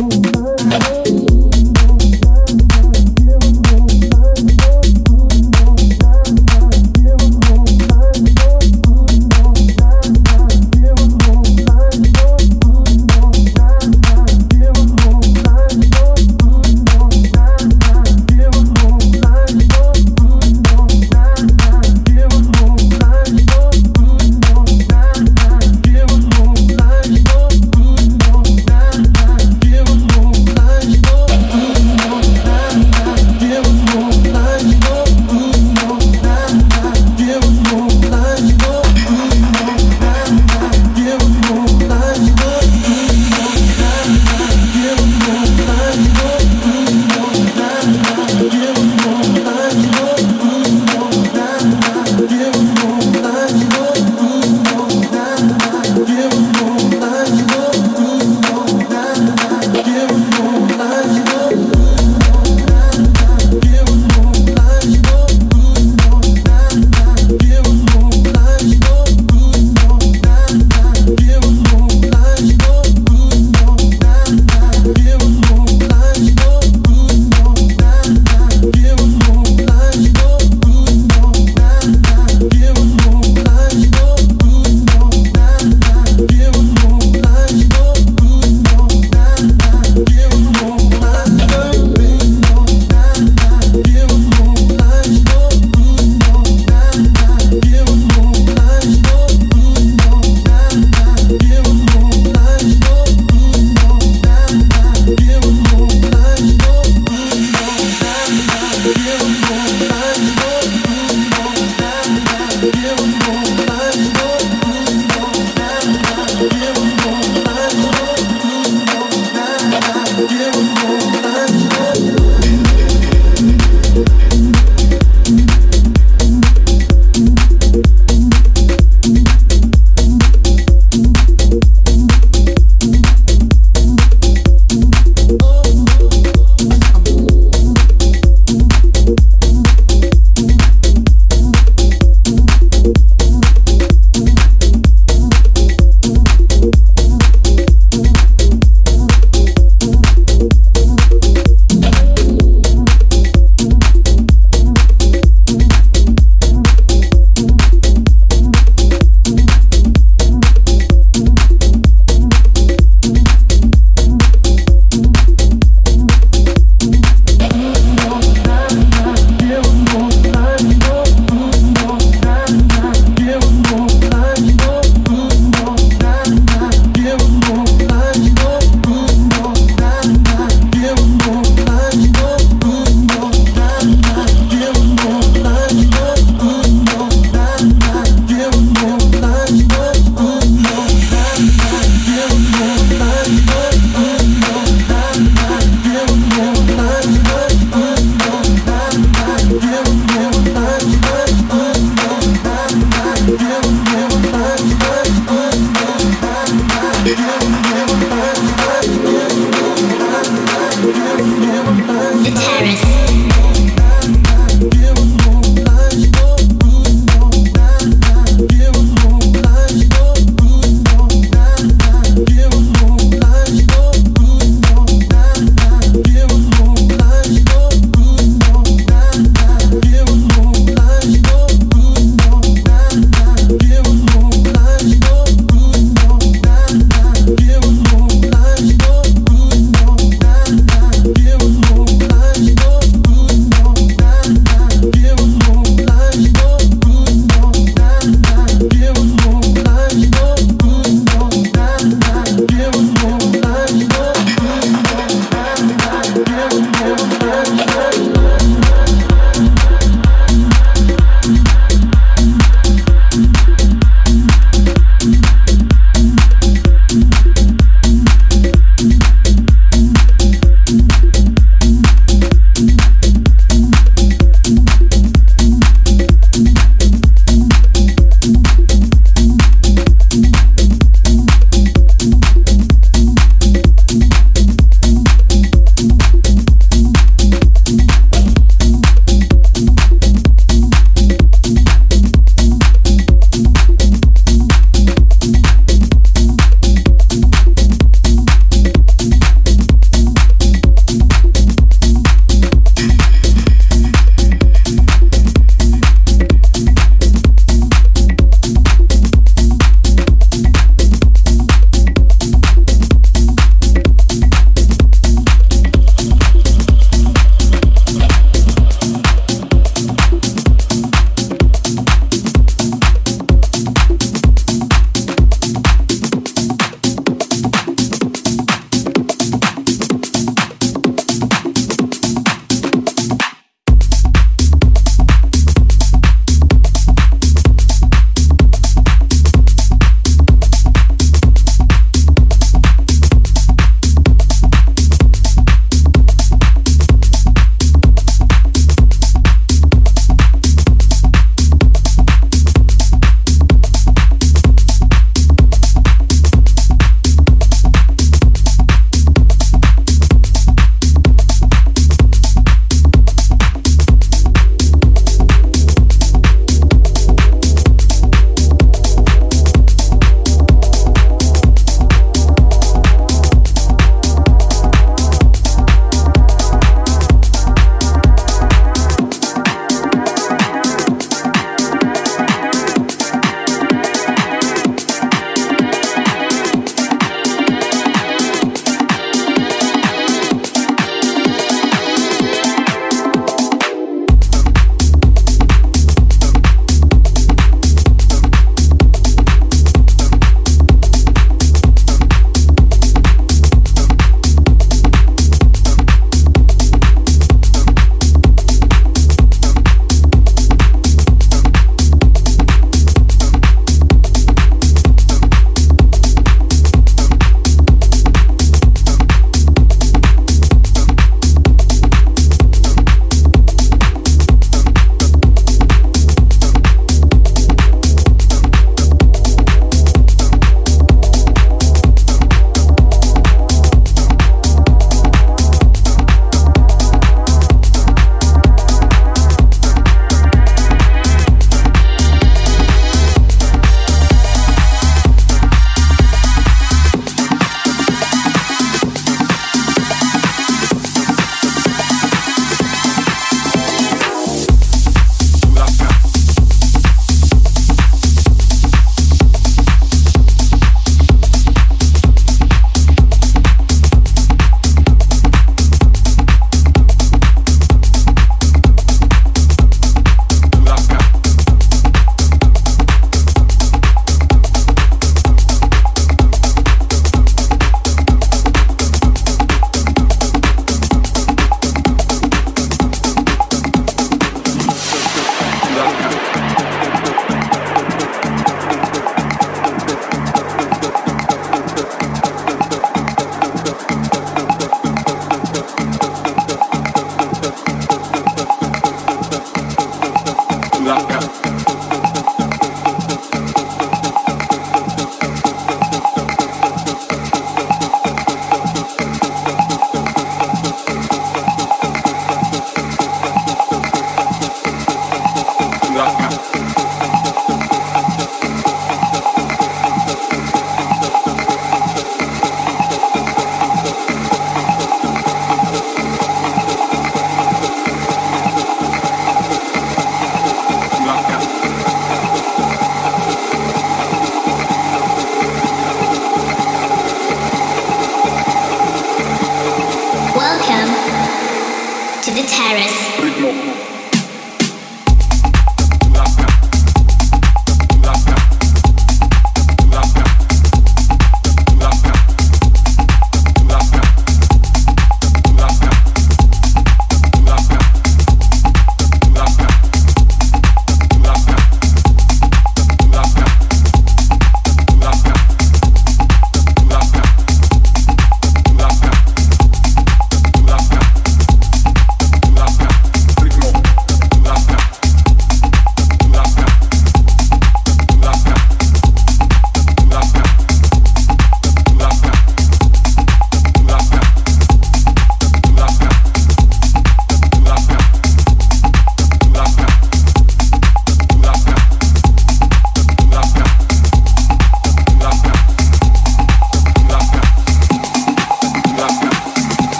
over.